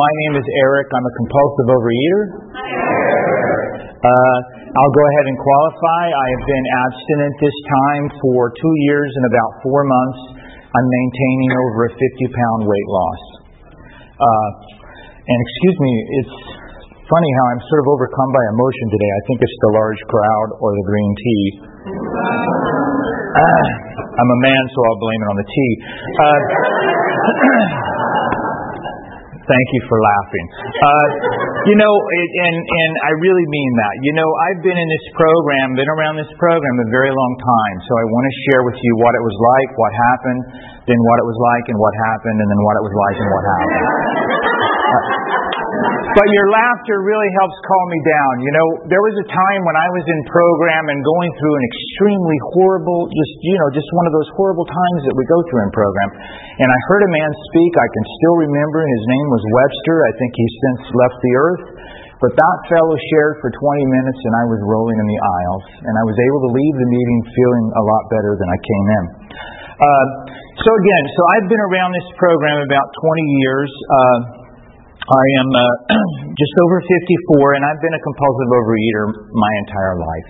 My name is Eric. I'm a compulsive overeater. Uh, I'll go ahead and qualify. I have been abstinent this time for two years and about four months. I'm maintaining over a 50 pound weight loss. Uh, and excuse me, it's funny how I'm sort of overcome by emotion today. I think it's the large crowd or the green tea. Uh, I'm a man, so I'll blame it on the tea. Thank you for laughing. Uh, you know, it, and and I really mean that. You know, I've been in this program, been around this program a very long time, so I want to share with you what it was like, what happened, then what it was like, and what happened, and then what it was like, and what happened. But your laughter really helps calm me down. You know, there was a time when I was in program and going through an extremely horrible, just, you know, just one of those horrible times that we go through in program. And I heard a man speak. I can still remember. His name was Webster. I think he's since left the earth. But that fellow shared for 20 minutes and I was rolling in the aisles. And I was able to leave the meeting feeling a lot better than I came in. Uh, so again, so I've been around this program about 20 years. Uh, I am uh, just over 54, and I've been a compulsive overeater my entire life.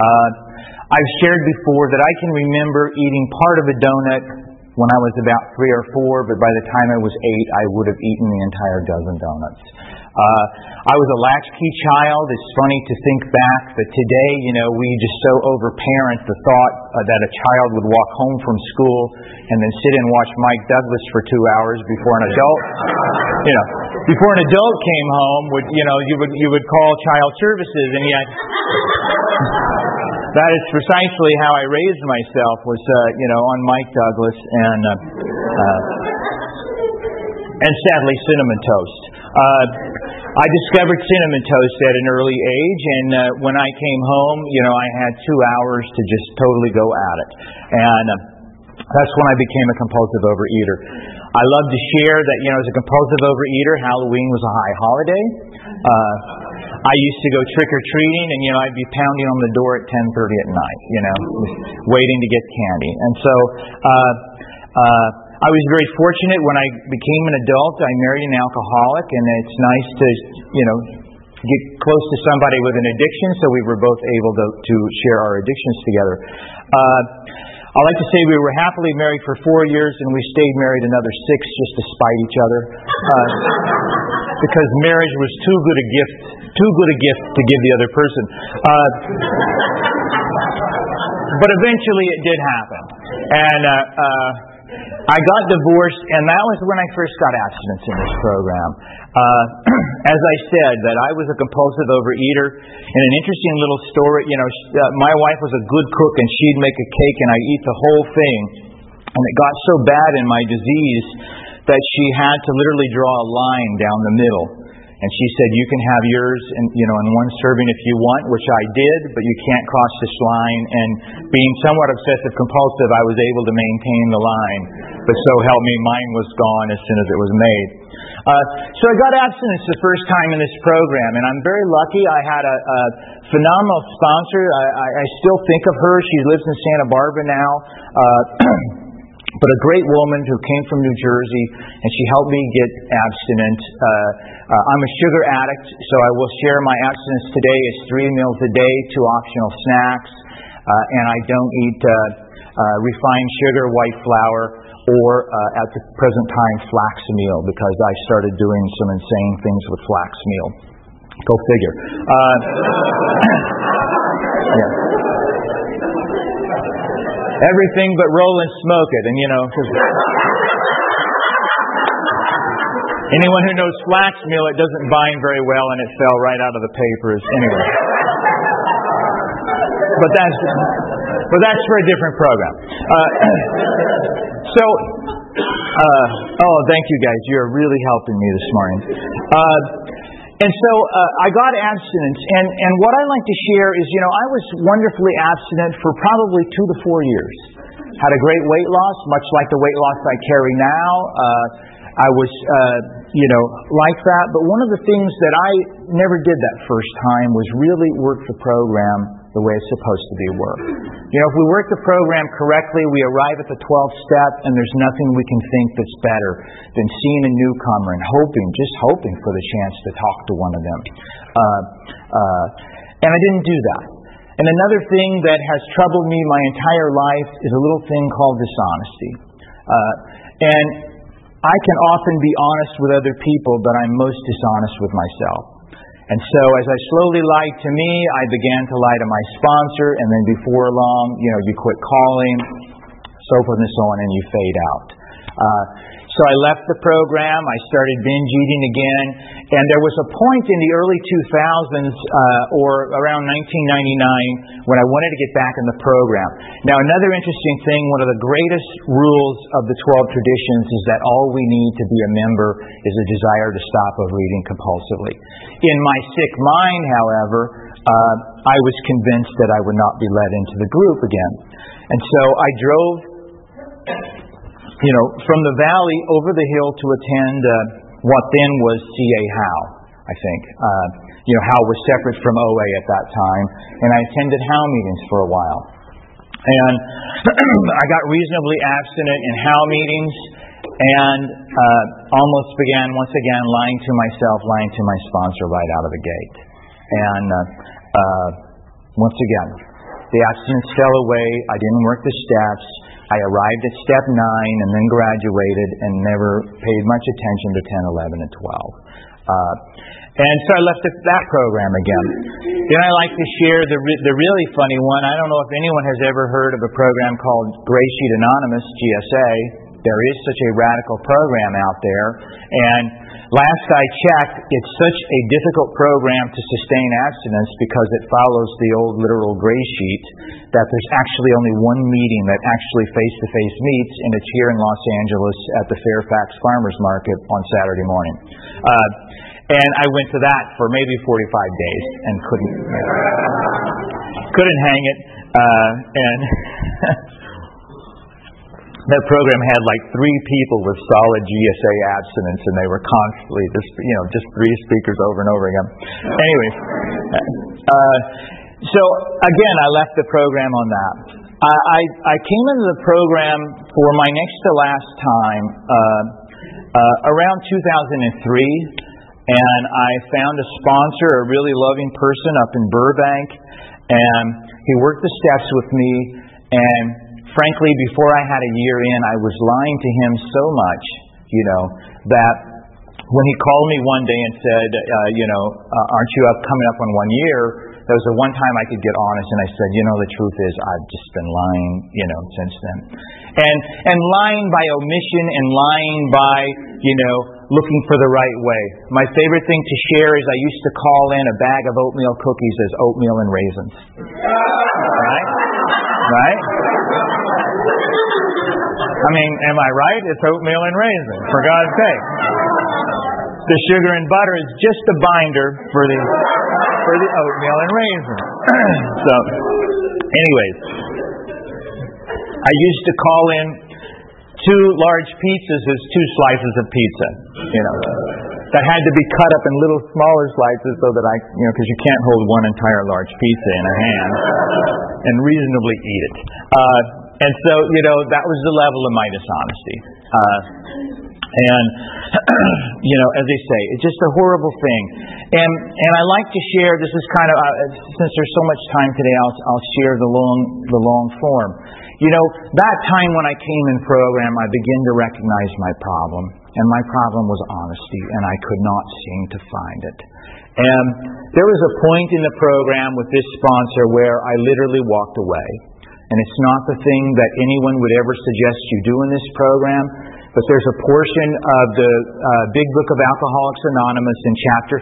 Uh, I've shared before that I can remember eating part of a donut when I was about three or four, but by the time I was eight, I would have eaten the entire dozen donuts. Uh, I was a latchkey child. It's funny to think back that today, you know, we just so overparent the thought uh, that a child would walk home from school and then sit and watch Mike Douglas for two hours before an adult, you know, before an adult came home would, you know, you would you would call child services, and yet. that is precisely how I raised myself was, uh, you know, on Mike Douglas and uh, uh, and sadly cinnamon toast. Uh, I discovered cinnamon toast at an early age, and uh, when I came home, you know, I had two hours to just totally go at it, and uh, that's when I became a compulsive overeater. I love to share that, you know, as a compulsive overeater, Halloween was a high holiday. Uh, I used to go trick or treating, and you know, I'd be pounding on the door at 10:30 at night, you know, waiting to get candy. And so, uh, uh, I was very fortunate when I became an adult. I married an alcoholic, and it's nice to, you know, get close to somebody with an addiction. So we were both able to, to share our addictions together. Uh, I like to say we were happily married for four years, and we stayed married another six just to spite each other, uh, because marriage was too good a gift, too good a gift to give the other person. Uh, but eventually, it did happen, and. Uh, uh I got divorced, and that was when I first got abstinence in this program. Uh, as I said, that I was a compulsive overeater, and an interesting little story. You know, uh, my wife was a good cook, and she'd make a cake, and I'd eat the whole thing. And it got so bad in my disease that she had to literally draw a line down the middle. And she said, "You can have yours, in, you know, in one serving if you want," which I did, but you can't cross this line. And being somewhat obsessive compulsive, I was able to maintain the line. But so help me, mine was gone as soon as it was made. Uh, so I got abstinence the first time in this program, and I'm very lucky. I had a, a phenomenal sponsor. I, I, I still think of her. She lives in Santa Barbara now. Uh, but a great woman who came from New Jersey, and she helped me get abstinent. Uh, uh, I'm a sugar addict, so I will share my abstinence today is three meals a day, two optional snacks, uh, and I don't eat uh, uh, refined sugar, white flour, or uh, at the present time flax meal because I started doing some insane things with flax meal. Go figure. yeah everything but roll and smoke it. And you know, anyone who knows flax meal, it doesn't bind very well, and it fell right out of the papers. Anyway, but that's but that's for a different program. Uh, so. Uh, oh, thank you guys. You're really helping me this morning. Uh, and so uh, I got abstinence, and, and what I like to share is, you know, I was wonderfully abstinent for probably two to four years. Had a great weight loss, much like the weight loss I carry now. Uh, I was, uh, you know, like that. But one of the things that I never did that first time was really work the program the way it's supposed to be worked. You know, if we work the program correctly, we arrive at the 12th step, and there's nothing we can think that's better than seeing a newcomer and hoping, just hoping for the chance to talk to one of them. Uh, uh, and I didn't do that. And another thing that has troubled me my entire life is a little thing called dishonesty. Uh, and I can often be honest with other people, but I'm most dishonest with myself. And so as I slowly lied to me, I began to lie to my sponsor, and then before long, you know, you quit calling, so forth and so on, and you fade out. Uh, so I left the program. I started binge eating again. And there was a point in the early 2000s uh, or around 1999 when I wanted to get back in the program. Now, another interesting thing one of the greatest rules of the 12 traditions is that all we need to be a member is a desire to stop of overeating compulsively. In my sick mind, however, uh, I was convinced that I would not be let into the group again. And so I drove you know, from the valley over the hill to attend uh, what then was C.A. HOW, I think. Uh, you know, HOW was separate from OA at that time, and I attended HOW meetings for a while. And I got reasonably abstinent in HOW meetings and uh, almost began once again lying to myself, lying to my sponsor right out of the gate. And uh, uh, once again, the abstinence fell away. I didn't work the steps. I arrived at step nine and then graduated and never paid much attention to 10, 11, and 12. Uh, and so I left that program again. Then I like to share the, re- the really funny one. I don't know if anyone has ever heard of a program called Gray Sheet Anonymous, GSA. There is such a radical program out there. And Last I checked, it's such a difficult program to sustain abstinence because it follows the old literal gray sheet that there's actually only one meeting that actually face to face meets, and it's here in Los Angeles at the Fairfax Farmers Market on Saturday morning. Uh, and I went to that for maybe 45 days and couldn't couldn't hang it. Uh, and that program had like three people with solid GSA abstinence, and they were constantly just you know just three speakers over and over again. Anyways, uh, so again, I left the program on that. I, I, I came into the program for my next to last time uh, uh, around 2003, and I found a sponsor, a really loving person up in Burbank, and he worked the steps with me and frankly, before I had a year in, I was lying to him so much, you know, that when he called me one day and said, uh, you know, uh, aren't you up coming up on one year? That was the one time I could get honest, and I said, you know, the truth is I've just been lying, you know, since then, and and lying by omission and lying by, you know, looking for the right way. My favorite thing to share is I used to call in a bag of oatmeal cookies as oatmeal and raisins. Right? Right? I mean, am I right? It's oatmeal and raisins, for God's sake. The sugar and butter is just a binder for the for the oatmeal and raisins. so, anyways, I used to call in two large pizzas as two slices of pizza. You know, that had to be cut up in little smaller slices so that I, you know, because you can't hold one entire large pizza in a hand and reasonably eat it. Uh, and so, you know, that was the level of my dishonesty. Uh, and, you know, as they say, it's just a horrible thing. And, and I like to share, this is kind of, uh, since there's so much time today, I'll, I'll share the long, the long form. You know, that time when I came in program, I began to recognize my problem. And my problem was honesty, and I could not seem to find it. And there was a point in the program with this sponsor where I literally walked away. And it's not the thing that anyone would ever suggest you do in this program, but there's a portion of the uh, Big Book of Alcoholics Anonymous in Chapter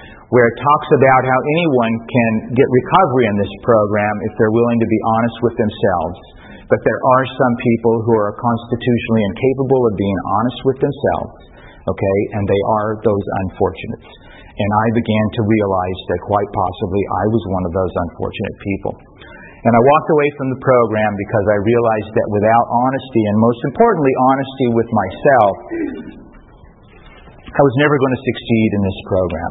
5 where it talks about how anyone can get recovery in this program if they're willing to be honest with themselves. But there are some people who are constitutionally incapable of being honest with themselves, okay, and they are those unfortunates. And I began to realize that quite possibly I was one of those unfortunate people. And I walked away from the program because I realized that without honesty, and most importantly, honesty with myself, I was never going to succeed in this program.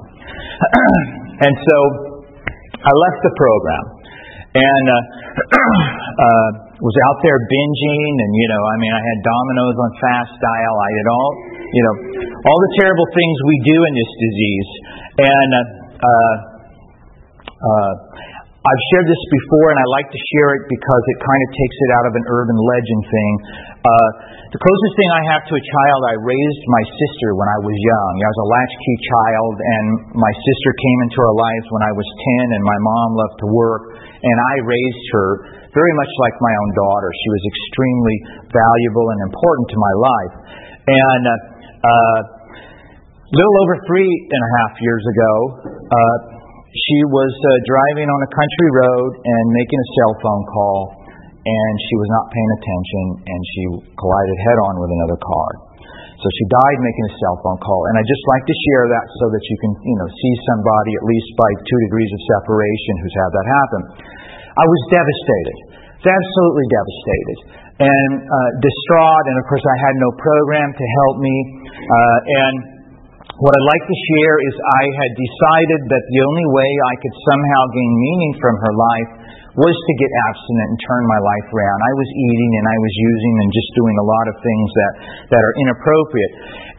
and so I left the program. and uh, uh, was out there binging, and you know, I mean, I had Domino's on fast dial. I had all, you know, all the terrible things we do in this disease, and. Uh, uh, uh, I've shared this before, and I like to share it because it kind of takes it out of an urban legend thing. Uh, the closest thing I have to a child, I raised my sister when I was young. I was a latchkey child, and my sister came into our lives when I was 10, and my mom loved to work, and I raised her very much like my own daughter. She was extremely valuable and important to my life. And uh, uh, little over three and a half years ago, uh, she was uh, driving on a country road and making a cell phone call, and she was not paying attention, and she collided head on with another car. So she died making a cell phone call, and I just like to share that so that you can, you know, see somebody at least by two degrees of separation who's had that happen. I was devastated, absolutely devastated, and uh, distraught, and of course I had no program to help me, uh, and what I'd like to share is I had decided that the only way I could somehow gain meaning from her life was to get abstinent and turn my life around. I was eating and I was using and just doing a lot of things that, that are inappropriate.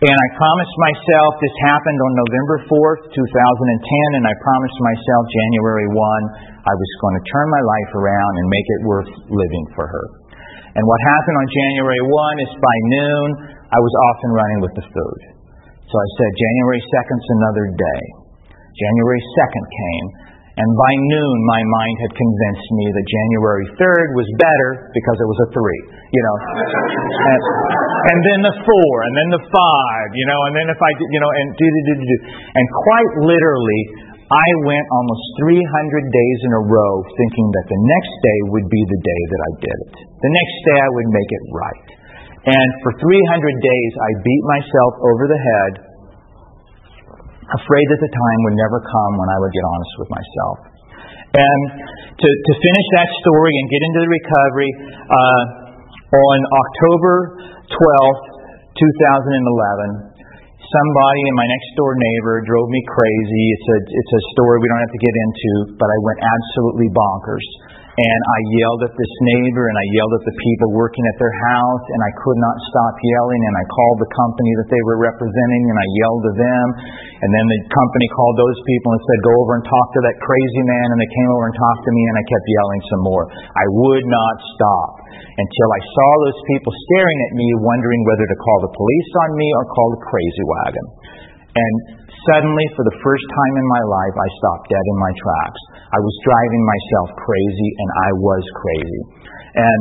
And I promised myself, this happened on November 4th, 2010, and I promised myself January 1, I was going to turn my life around and make it worth living for her. And what happened on January 1 is by noon, I was off and running with the food. So I said, January 2nd's another day. January 2nd came, and by noon my mind had convinced me that January 3rd was better because it was a 3, you know. and, and then the 4, and then the 5, you know, and then if I, you know, and do, do, do, do. And quite literally, I went almost 300 days in a row thinking that the next day would be the day that I did it. The next day I would make it right. And for 300 days, I beat myself over the head, afraid that the time would never come when I would get honest with myself. And to, to finish that story and get into the recovery, uh, on October 12th, 2011, somebody in my next door neighbor drove me crazy. It's a, it's a story we don't have to get into, but I went absolutely bonkers and I yelled at this neighbor and I yelled at the people working at their house and I could not stop yelling and I called the company that they were representing and I yelled to them and then the company called those people and said go over and talk to that crazy man and they came over and talked to me and I kept yelling some more. I would not stop until I saw those people staring at me wondering whether to call the police on me or call the crazy wagon. And suddenly, for the first time in my life, I stopped dead in my tracks. I was driving myself crazy, and I was crazy. And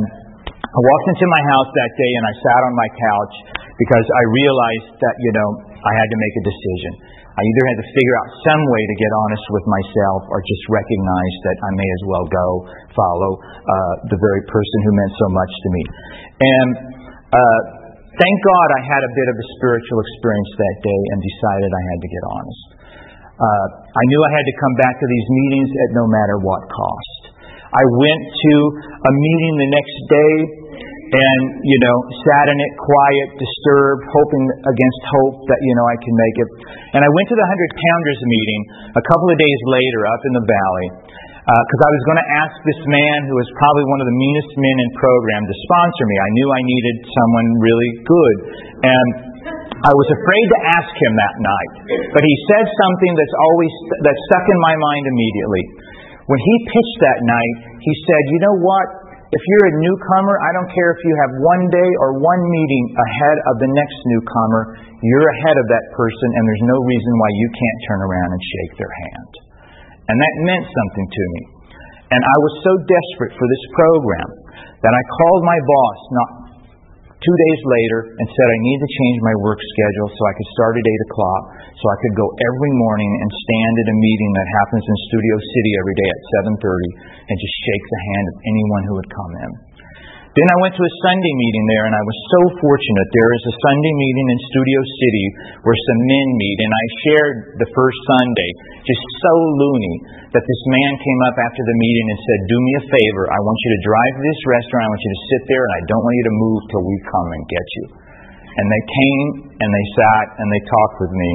I walked into my house that day, and I sat on my couch because I realized that, you know, I had to make a decision. I either had to figure out some way to get honest with myself or just recognize that I may as well go follow uh, the very person who meant so much to me. And uh, Thank God I had a bit of a spiritual experience that day and decided I had to get honest. Uh, I knew I had to come back to these meetings at no matter what cost. I went to a meeting the next day and, you know, sat in it quiet, disturbed, hoping against hope that, you know, I can make it. And I went to the 100 Pounders meeting a couple of days later up in the valley because uh, I was going to ask this man, who was probably one of the meanest men in program, to sponsor me. I knew I needed someone really good, and I was afraid to ask him that night. But he said something that's always that stuck in my mind immediately. When he pitched that night, he said, "You know what? If you're a newcomer, I don't care if you have one day or one meeting ahead of the next newcomer, you're ahead of that person, and there's no reason why you can't turn around and shake their hand. And that meant something to me. And I was so desperate for this program that I called my boss not two days later and said I need to change my work schedule so I could start at 8 o'clock so I could go every morning and stand at a meeting that happens in Studio City every day at 7.30 and just shake the hand of anyone who would come in. Then I went to a Sunday meeting there, and I was so fortunate. There is a Sunday meeting in Studio City where some men meet, and I shared the first Sunday, just so loony, that this man came up after the meeting and said, Do me a favor. I want you to drive to this restaurant. I want you to sit there, and I don't want you to move till we come and get you. And they came, and they sat, and they talked with me,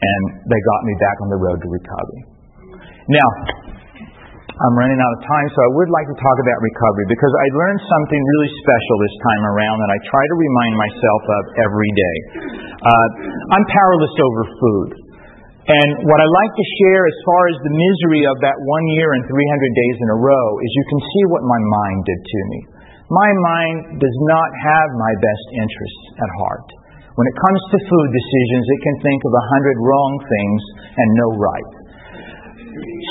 and they got me back on the road to recovery. Now, I'm running out of time, so I would like to talk about recovery because I learned something really special this time around that I try to remind myself of every day. Uh, I'm powerless over food. And what I like to share as far as the misery of that one year and 300 days in a row is you can see what my mind did to me. My mind does not have my best interests at heart. When it comes to food decisions, it can think of a hundred wrong things and no right.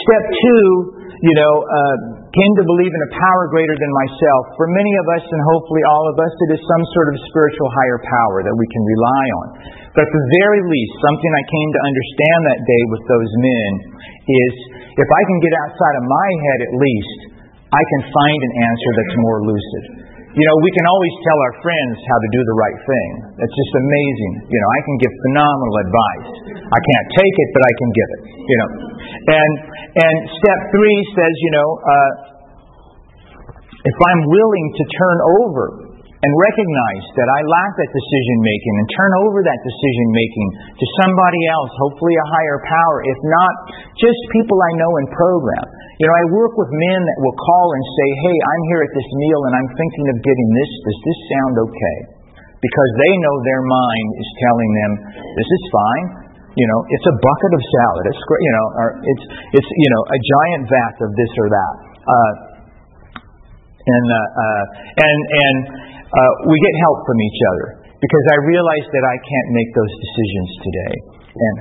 Step two, you know, uh, came to believe in a power greater than myself. For many of us, and hopefully all of us, it is some sort of spiritual higher power that we can rely on. But at the very least, something I came to understand that day with those men is if I can get outside of my head at least, I can find an answer that's more lucid. You know, we can always tell our friends how to do the right thing. That's just amazing. You know, I can give phenomenal advice. I can't take it, but I can give it. You know, and and step three says, you know, uh, if I'm willing to turn over and recognize that I lack that decision making and turn over that decision making to somebody else, hopefully a higher power, if not just people I know in program. You know, I work with men that will call and say, hey, I'm here at this meal and I'm thinking of getting this. Does this sound okay? Because they know their mind is telling them, this is fine. You know, it's a bucket of salad. It's. You know, or it's it's you know a giant vat of this or that. Uh, and uh, uh, and and uh, we get help from each other because I realize that I can't make those decisions today. And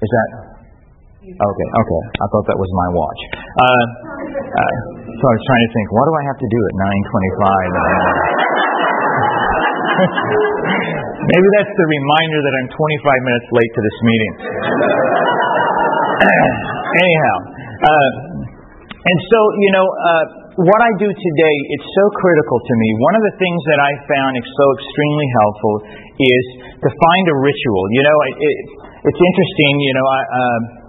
is that okay? Okay, I thought that was my watch. Uh, uh, so I was trying to think, what do I have to do at nine twenty-five? Maybe that's the reminder that I'm 25 minutes late to this meeting. Anyhow, uh, and so, you know, uh, what I do today, it's so critical to me. One of the things that I found is so extremely helpful is to find a ritual. You know, it, it, it's interesting, you know, I. Uh,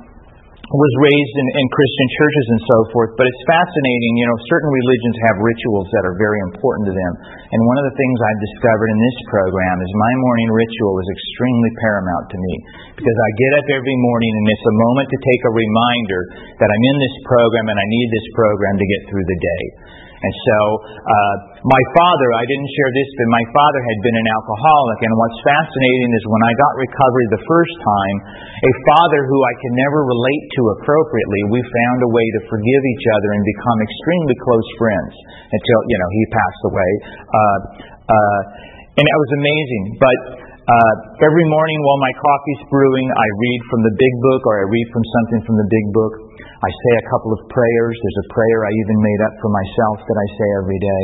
was raised in, in Christian churches and so forth, but it's fascinating. You know, certain religions have rituals that are very important to them. And one of the things I've discovered in this program is my morning ritual is extremely paramount to me because I get up every morning and it's a moment to take a reminder that I'm in this program and I need this program to get through the day. And so, uh, my father, I didn't share this, but my father had been an alcoholic. And what's fascinating is when I got recovery the first time, a father who I could never relate to appropriately, we found a way to forgive each other and become extremely close friends until, you know, he passed away. Uh, uh, and that was amazing. But uh, every morning while my coffee's brewing, I read from the big book or I read from something from the big book. I say a couple of prayers. There's a prayer I even made up for myself that I say every day.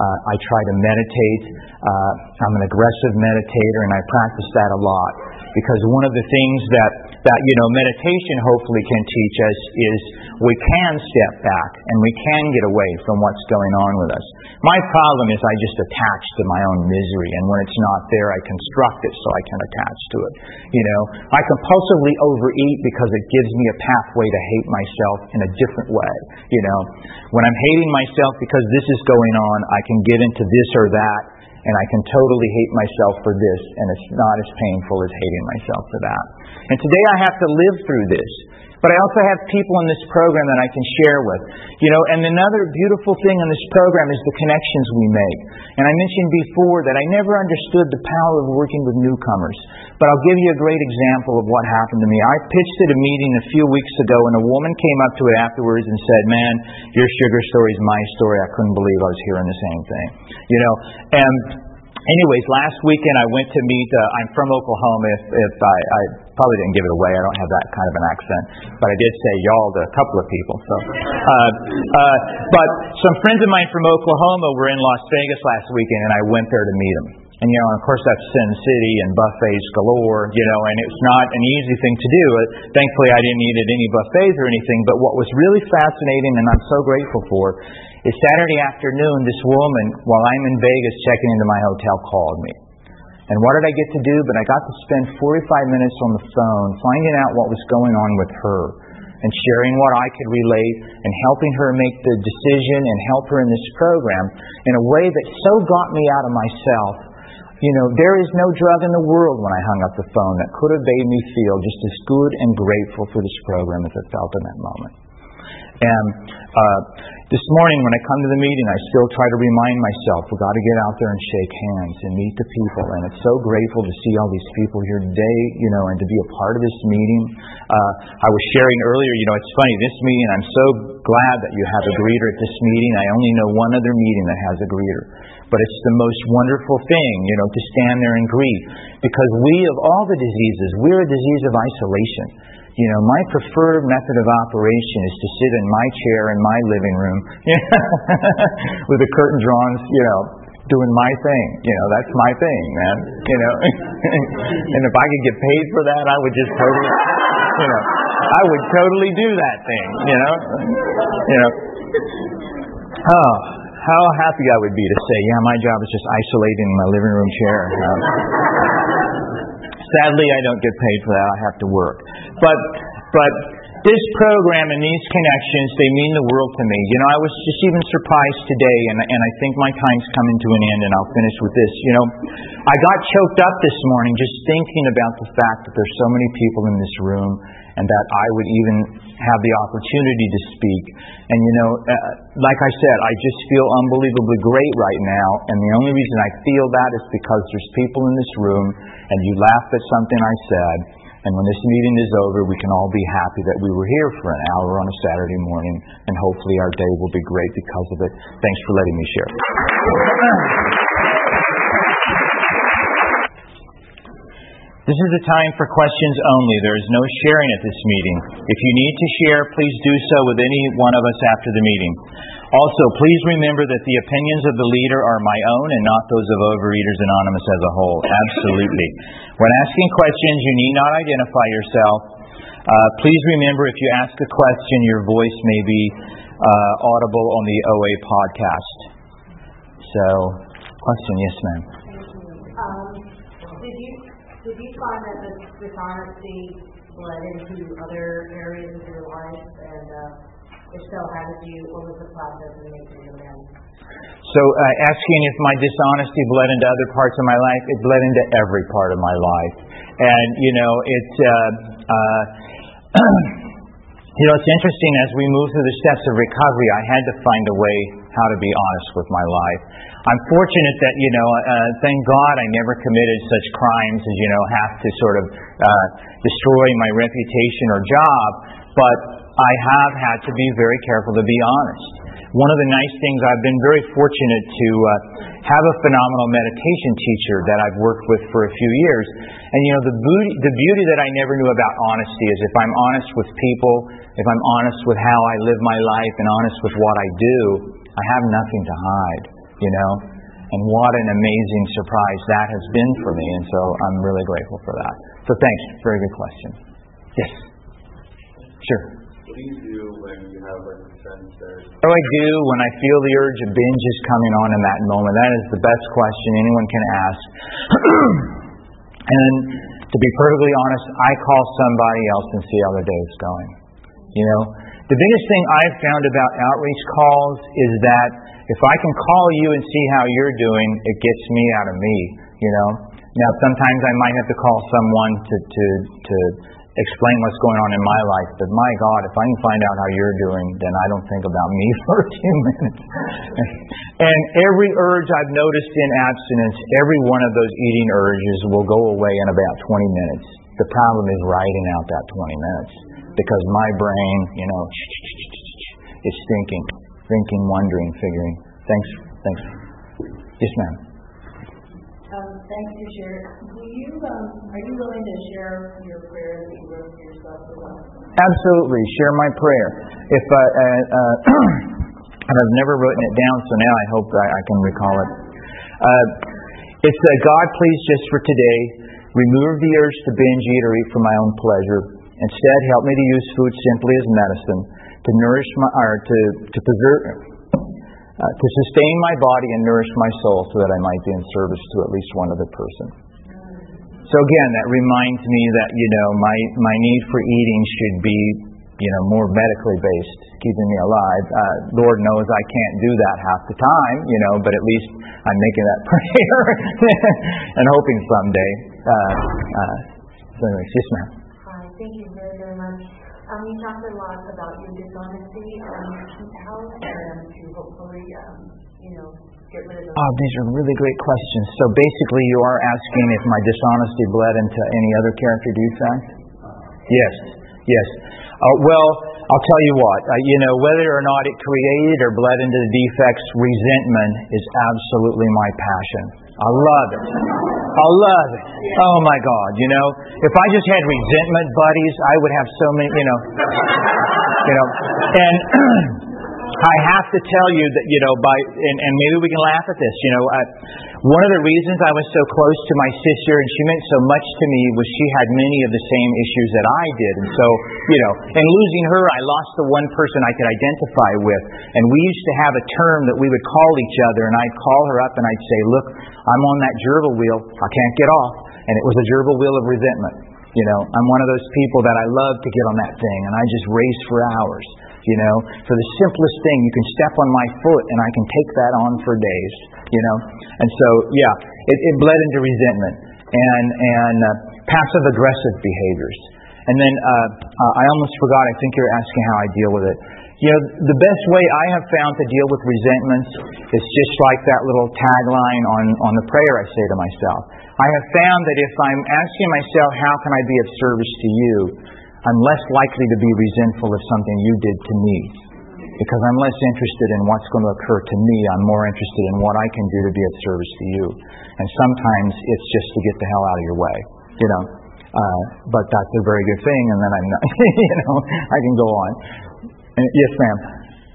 Uh, I try to meditate. Uh, I'm an aggressive meditator, and I practice that a lot because one of the things that that you know meditation hopefully can teach us is we can step back and we can get away from what's going on with us. My problem is I just attach to my own misery, and when it's not there, I construct it so I can attach to it. You know, I compulsively overeat because it gives me a pathway to hate myself in a different way. You know, when I'm hating myself because this is going on, I can get into this or that and I can totally hate myself for this, and it's not as painful as hating myself for that. And today I have to live through this. But I also have people in this program that I can share with. You know, and another beautiful thing in this program is the connections we make. And I mentioned before that I never understood the power of working with newcomers. But I'll give you a great example of what happened to me. I pitched at a meeting a few weeks ago, and a woman came up to it afterwards and said, Man, your sugar story is my story. I couldn't believe I was hearing the same thing. You know, and anyways, last weekend I went to meet. Uh, I'm from Oklahoma. If, if I, I probably didn't give it away, I don't have that kind of an accent, but I did say y'all to a couple of people. So, uh, uh, but some friends of mine from Oklahoma were in Las Vegas last weekend, and I went there to meet them. And you know, of course, that's Sin City and buffets galore. You know, and it's not an easy thing to do. Thankfully, I didn't eat at any buffets or anything. But what was really fascinating, and I'm so grateful for, is Saturday afternoon, this woman, while I'm in Vegas checking into my hotel, called me. And what did I get to do? But I got to spend 45 minutes on the phone finding out what was going on with her and sharing what I could relate and helping her make the decision and help her in this program in a way that so got me out of myself. You know, there is no drug in the world when I hung up the phone that could have made me feel just as good and grateful for this program as I felt in that moment. And uh, this morning, when I come to the meeting, I still try to remind myself we've got to get out there and shake hands and meet the people. And it's so grateful to see all these people here today, you know, and to be a part of this meeting. Uh, I was sharing earlier, you know, it's funny, this meeting, I'm so glad that you have a greeter at this meeting. I only know one other meeting that has a greeter. But it's the most wonderful thing, you know, to stand there and greet. Because we, of all the diseases, we're a disease of isolation. You know, my preferred method of operation is to sit in my chair in my living room with the curtain drawn, you know, doing my thing. You know, that's my thing, man. You know, and if I could get paid for that, I would just totally, you know, I would totally do that thing. You know, you know. Oh, how happy I would be to say, yeah, my job is just isolating in my living room chair. Sadly, I don't get paid for that. I have to work. But, but this program and these connections, they mean the world to me. You know, I was just even surprised today, and, and I think my time's coming to an end, and I'll finish with this. You know, I got choked up this morning just thinking about the fact that there's so many people in this room, and that I would even have the opportunity to speak. And you know, uh, like I said, I just feel unbelievably great right now, and the only reason I feel that is because there's people in this room, and you laughed at something I said and when this meeting is over, we can all be happy that we were here for an hour on a Saturday morning, and hopefully our day will be great because of it. Thanks for letting me share. This is a time for questions only. There is no sharing at this meeting. If you need to share, please do so with any one of us after the meeting. Also, please remember that the opinions of the leader are my own and not those of Overeaters Anonymous as a whole. Absolutely. When asking questions, you need not identify yourself. Uh, please remember if you ask a question, your voice may be uh, audible on the OA podcast. So, question, yes, ma'am. Um, did you did you find that this dishonesty bled into other areas of your life, and uh, so? So, uh, asking if my dishonesty bled into other parts of my life, it bled into every part of my life, and you know, it's. Uh, uh, you know, it's interesting as we move through the steps of recovery, I had to find a way how to be honest with my life. I'm fortunate that, you know, uh, thank God I never committed such crimes as, you know, have to sort of uh, destroy my reputation or job, but I have had to be very careful to be honest. One of the nice things I've been very fortunate to uh, have a phenomenal meditation teacher that I've worked with for a few years. And you know, the beauty, the beauty that I never knew about honesty is if I'm honest with people, if I'm honest with how I live my life and honest with what I do, I have nothing to hide you know? And what an amazing surprise that has been for me. And so I'm really grateful for that. So thanks. Very good question. Yes. Sure. That... What do oh, I do when I feel the urge of binge is coming on in that moment? That is the best question anyone can ask. and to be perfectly honest, I call somebody else and see how their day is going. You know, the biggest thing I've found about outreach calls is that if I can call you and see how you're doing, it gets me out of me, you know. Now, sometimes I might have to call someone to, to, to explain what's going on in my life, but my God, if I can find out how you're doing, then I don't think about me for a few minutes. and every urge I've noticed in abstinence, every one of those eating urges will go away in about 20 minutes. The problem is writing out that 20 minutes because my brain, you know, is thinking, thinking, wondering, figuring. Thanks, thanks. Yes, ma'am. Um, thanks for. Will you, um, are you willing to share your prayer that you wrote for yourself with us? Absolutely, share my prayer. If uh, uh, uh, and I've never written it down, so now I hope I, I can recall it. Uh, it's uh, God, please, just for today, remove the urge to binge eat or eat for my own pleasure. Instead, help me to use food simply as medicine to nourish my, or to, to preserve, uh, to sustain my body and nourish my soul so that I might be in service to at least one other person. So again, that reminds me that, you know, my, my need for eating should be, you know, more medically based, keeping me alive. Uh, Lord knows I can't do that half the time, you know, but at least I'm making that prayer and hoping someday. Uh, uh, so anyways, yes, ma'am. Hi. thank you very, very much. Um, you talked a lot about your dishonesty, um, how um, to hopefully, um, you know, get rid of those. Oh, these are really great questions. So basically, you are asking if my dishonesty bled into any other character defect? Yes, yes. Uh, well, I'll tell you what, uh, you know, whether or not it created or bled into the defects, resentment is absolutely my passion. I love it. I love it. Oh my God, you know, if I just had resentment buddies, I would have so many, you know, you know, and I have to tell you that, you know, by, and, and maybe we can laugh at this, you know, I, one of the reasons I was so close to my sister and she meant so much to me was she had many of the same issues that I did. And so, you know, and losing her, I lost the one person I could identify with. And we used to have a term that we would call each other and I'd call her up and I'd say, look, I'm on that gerbil wheel. I can't get off. And it was a gerbil wheel of resentment. You know, I'm one of those people that I love to get on that thing and I just race for hours. You know, for the simplest thing, you can step on my foot and I can take that on for days. You know, and so yeah, it, it bled into resentment and and uh, passive aggressive behaviors. And then uh, uh, I almost forgot. I think you're asking how I deal with it. You know, the best way I have found to deal with resentments is just like that little tagline on, on the prayer I say to myself. I have found that if I'm asking myself, how can I be of service to you, I'm less likely to be resentful of something you did to me. Because I'm less interested in what's going to occur to me. I'm more interested in what I can do to be of service to you. And sometimes it's just to get the hell out of your way, you know. Uh, but that's a very good thing, and then I'm not, you know, I can go on. And, yes, ma'am.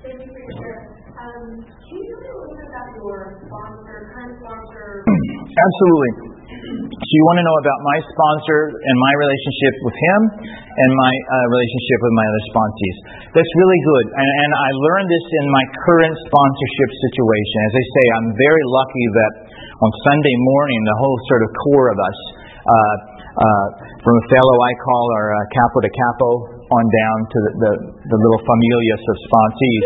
Thank you for your share. Um, can you tell me a little bit about your sponsor, current sponsor? Absolutely. So you want to know about my sponsor and my relationship with him and my uh, relationship with my other sponsees. That's really good. And, and I learned this in my current sponsorship situation. As I say, I'm very lucky that on Sunday morning, the whole sort of core of us, uh, uh, from a fellow I call our uh, capo de capo on down to the, the, the little familias of sponsees.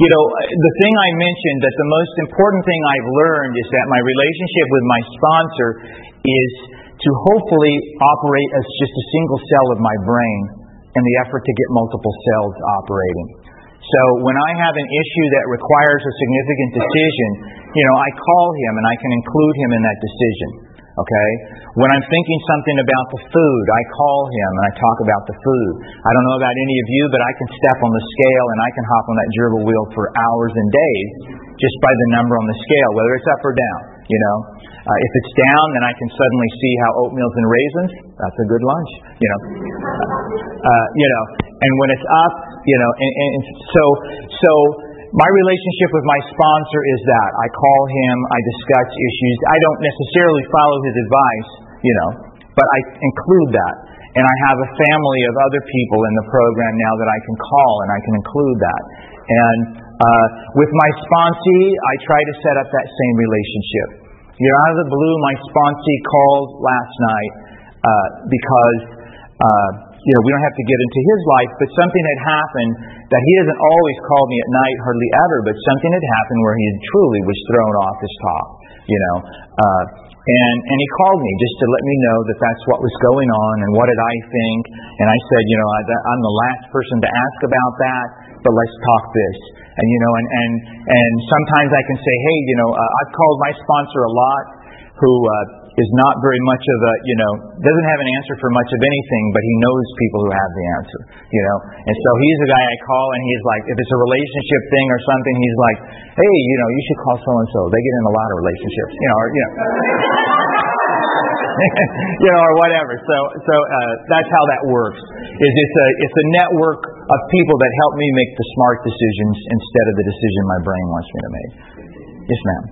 You know, the thing I mentioned that the most important thing I've learned is that my relationship with my sponsor is to hopefully operate as just a single cell of my brain in the effort to get multiple cells operating. So when I have an issue that requires a significant decision, you know, I call him and I can include him in that decision. Okay? When I'm thinking something about the food, I call him and I talk about the food. I don't know about any of you, but I can step on the scale and I can hop on that gerbil wheel for hours and days just by the number on the scale, whether it's up or down. You know, uh, if it's down, then I can suddenly see how oatmeals and raisins. That's a good lunch. You know, uh, you know, and when it's up, you know, and, and so so my relationship with my sponsor is that I call him, I discuss issues. I don't necessarily follow his advice, you know, but I include that. And I have a family of other people in the program now that I can call and I can include that. And uh, with my sponsee, I try to set up that same relationship. You know, out of the blue, my sponsee called last night uh, because uh, you know we don't have to get into his life, but something had happened that he doesn't always call me at night, hardly ever, but something had happened where he truly was thrown off his top. You know, uh, and and he called me just to let me know that that's what was going on and what did I think. And I said, you know, I, I'm the last person to ask about that, but let's talk this. And you know, and and and sometimes I can say, hey, you know, uh, I've called my sponsor a lot, who uh, is not very much of a, you know, doesn't have an answer for much of anything, but he knows people who have the answer, you know. And so he's the guy I call, and he's like, if it's a relationship thing or something, he's like, hey, you know, you should call so and so. They get in a lot of relationships, you know, or you know. you know, or whatever. So, so uh, that's how that works. Is it's a it's a network of people that help me make the smart decisions instead of the decision my brain wants me to make. Yes, ma'am.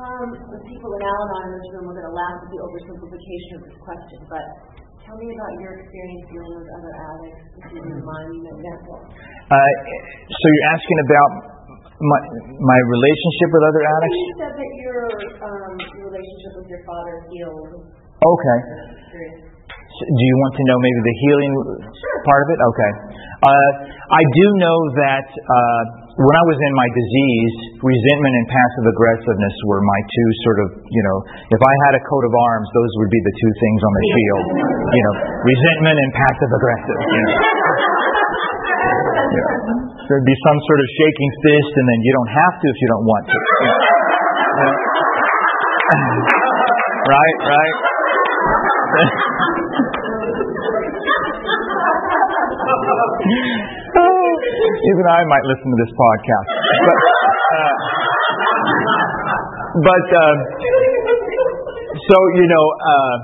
Um, the people in Al-Anon in this room are going to laugh at the oversimplification of this question, but tell me about your experience dealing with other addicts, if you don't mind, you know, example. Uh, so you're asking about my my relationship with other addicts? You said that your um, relationship with your father healed. Okay. So do you want to know maybe the healing part of it? Okay. Uh, I do know that uh, when I was in my disease, resentment and passive aggressiveness were my two sort of, you know, if I had a coat of arms, those would be the two things on the shield. You know, resentment and passive aggressive. You know. Yeah. There'd be some sort of shaking fist, and then you don't have to if you don't want to. right, right. Even I might listen to this podcast. But, uh, but uh, so you know, uh,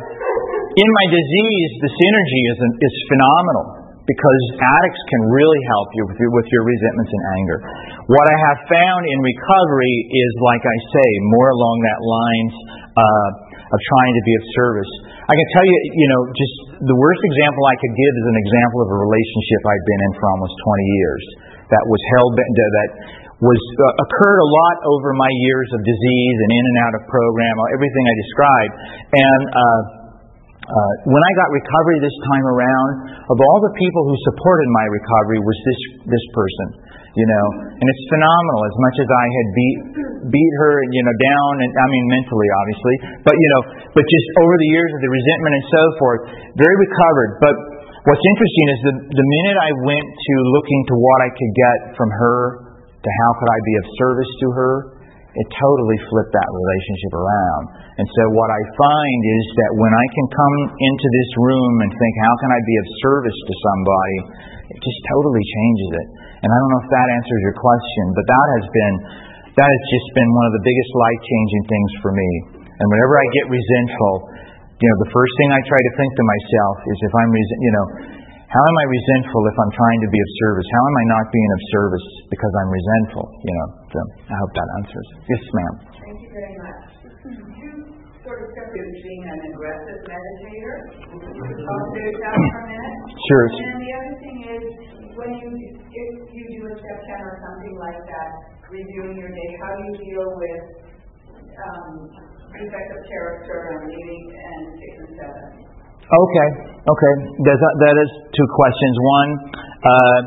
in my disease, the synergy is is phenomenal because addicts can really help you with your, with your resentments and anger. What I have found in recovery is, like I say, more along that lines uh, of trying to be of service. I can tell you, you know, just the worst example I could give is an example of a relationship I've been in for almost 20 years that was held that was uh, occurred a lot over my years of disease and in and out of program, everything I described, and. Uh, uh, when I got recovery this time around, of all the people who supported my recovery was this this person, you know, and it's phenomenal. As much as I had beat beat her, you know, down, and I mean mentally, obviously, but you know, but just over the years of the resentment and so forth, very recovered. But what's interesting is the the minute I went to looking to what I could get from her, to how could I be of service to her, it totally flipped that relationship around. And so what I find is that when I can come into this room and think, how can I be of service to somebody, it just totally changes it. And I don't know if that answers your question, but that has been, that has just been one of the biggest life changing things for me. And whenever I get resentful, you know, the first thing I try to think to myself is if I'm, resent, you know, how am I resentful if I'm trying to be of service? How am I not being of service because I'm resentful? You know, so I hope that answers. Yes, ma'am. Thank you very much. You sort of separate being an aggressive meditator. Talk to that for a minute. Sure. And the other thing is, when you if you do a step ten or something like that, reviewing your day, how do you deal with um, defective character and leading and six and seven? Okay, okay. There's that is two questions. One uh,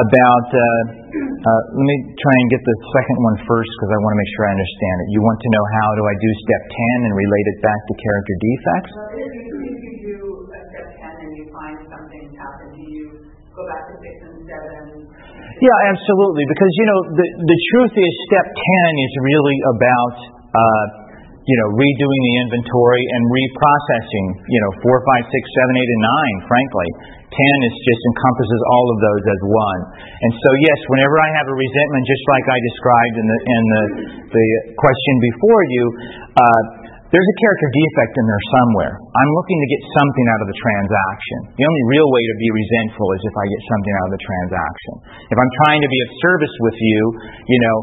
about. Uh, uh, let me try and get the second one first because I want to make sure I understand it. You want to know how do I do step ten and relate it back to character defects? Well, if you, if you do a step ten and you find something happen, do you go back to six and seven? Yeah, absolutely. Because you know the the truth is, step ten is really about. Uh, you know, redoing the inventory and reprocessing, you know, four, five, six, seven, eight, and nine, frankly. Ten is just encompasses all of those as one. And so, yes, whenever I have a resentment, just like I described in the, in the, the question before you, uh, there's a character defect in there somewhere. I'm looking to get something out of the transaction. The only real way to be resentful is if I get something out of the transaction. If I'm trying to be of service with you, you know,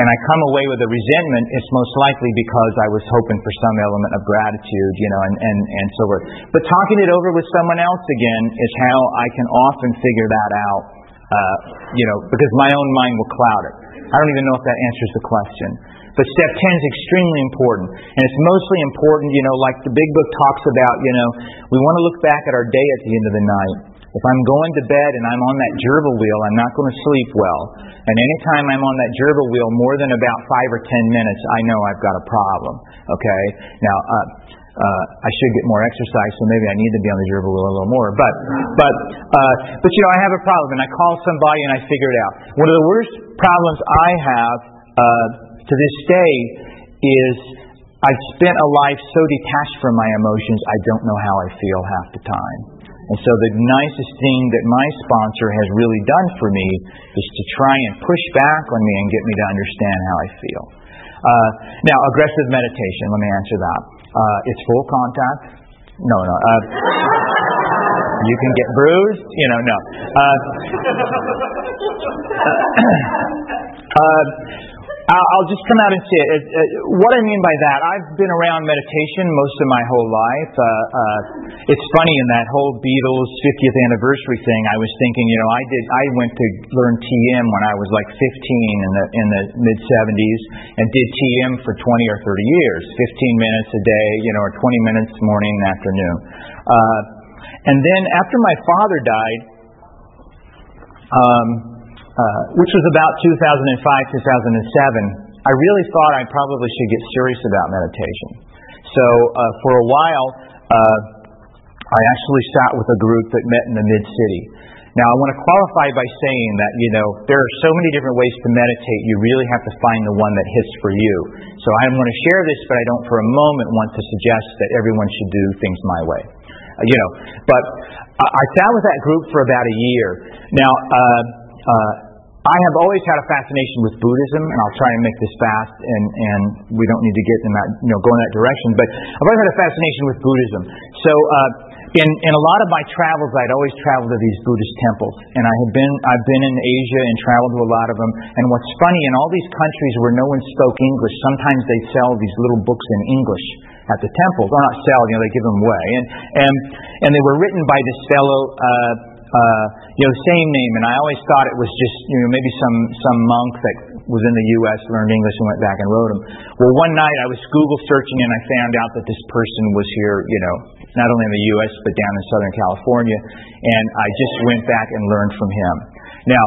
and I come away with a resentment, it's most likely because I was hoping for some element of gratitude, you know, and, and, and so forth. But talking it over with someone else again is how I can often figure that out, uh, you know, because my own mind will cloud it. I don't even know if that answers the question. But step 10 is extremely important. And it's mostly important, you know, like the big book talks about, you know, we want to look back at our day at the end of the night. If I'm going to bed and I'm on that gerbil wheel, I'm not going to sleep well. And anytime I'm on that gerbil wheel more than about five or ten minutes, I know I've got a problem. Okay? Now, uh, uh, I should get more exercise, so maybe I need to be on the gerbil wheel a little more. But, but, uh, but you know, I have a problem, and I call somebody and I figure it out. One of the worst problems I have uh, to this day is I've spent a life so detached from my emotions, I don't know how I feel half the time. And so the nicest thing that my sponsor has really done for me is to try and push back on me and get me to understand how I feel. Uh, now, aggressive meditation, let me answer that. Uh, it's full contact. No, no. Uh, you can get bruised. You know, no. Uh, uh, I'll just come out and say it. What I mean by that, I've been around meditation most of my whole life. Uh, uh, it's funny in that whole Beatles 50th anniversary thing. I was thinking, you know, I did. I went to learn TM when I was like 15 in the in the mid 70s, and did TM for 20 or 30 years, 15 minutes a day, you know, or 20 minutes morning and afternoon. Uh, and then after my father died, um, uh, which was about 2005, 2007, I really thought I probably should get serious about meditation. So uh, for a while, uh, I actually sat with a group that met in the mid city. Now, I want to qualify by saying that, you know, there are so many different ways to meditate, you really have to find the one that hits for you. So I want to share this, but I don't for a moment want to suggest that everyone should do things my way. Uh, you know, but I sat with that group for about a year. Now, uh, uh, I have always had a fascination with Buddhism, and I'll try and make this fast, and, and we don't need to get in that, you know, go in that direction. But I've always had a fascination with Buddhism. So, uh, in, in a lot of my travels, I'd always traveled to these Buddhist temples, and I had been I've been in Asia and traveled to a lot of them. And what's funny, in all these countries where no one spoke English, sometimes they sell these little books in English at the temples. Or not sell, you know, they give them away. And and and they were written by this fellow. Uh, uh, you know, same name, and I always thought it was just, you know, maybe some some monk that was in the U.S., learned English, and went back and wrote them. Well, one night I was Google searching, and I found out that this person was here, you know, not only in the U.S., but down in Southern California. And I just went back and learned from him. Now,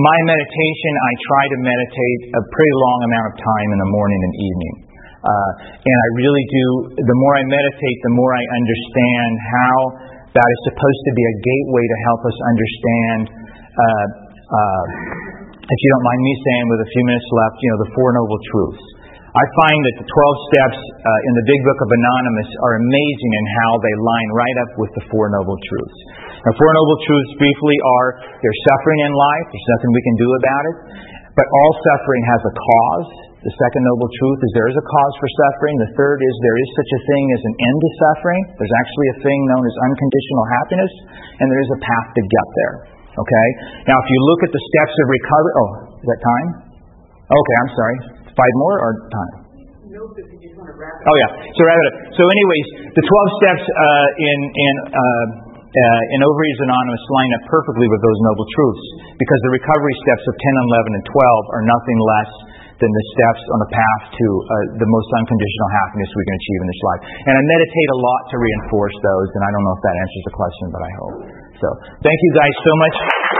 my meditation, I try to meditate a pretty long amount of time in the morning and evening. Uh, and I really do, the more I meditate, the more I understand how that is supposed to be a gateway to help us understand, uh, uh, if you don't mind me saying with a few minutes left, you know, the Four Noble Truths. I find that the 12 steps uh, in the Big Book of Anonymous are amazing in how they line right up with the Four Noble Truths. The Four Noble Truths briefly are there's suffering in life, there's nothing we can do about it, but all suffering has a cause. The second noble truth is there is a cause for suffering. The third is there is such a thing as an end to suffering. There's actually a thing known as unconditional happiness, and there is a path to get there. Okay? Now, if you look at the steps of recovery, oh, is that time? Okay, I'm sorry. Five more or time? Oh yeah. So wrap it up. So, anyways, the twelve steps uh, in in uh, uh, in Overeaters Anonymous line up perfectly with those noble truths because the recovery steps of 10, 11, and 12 are nothing less than the steps on the path to uh, the most unconditional happiness we can achieve in this life. And I meditate a lot to reinforce those, and I don't know if that answers the question, but I hope. So, thank you guys so much.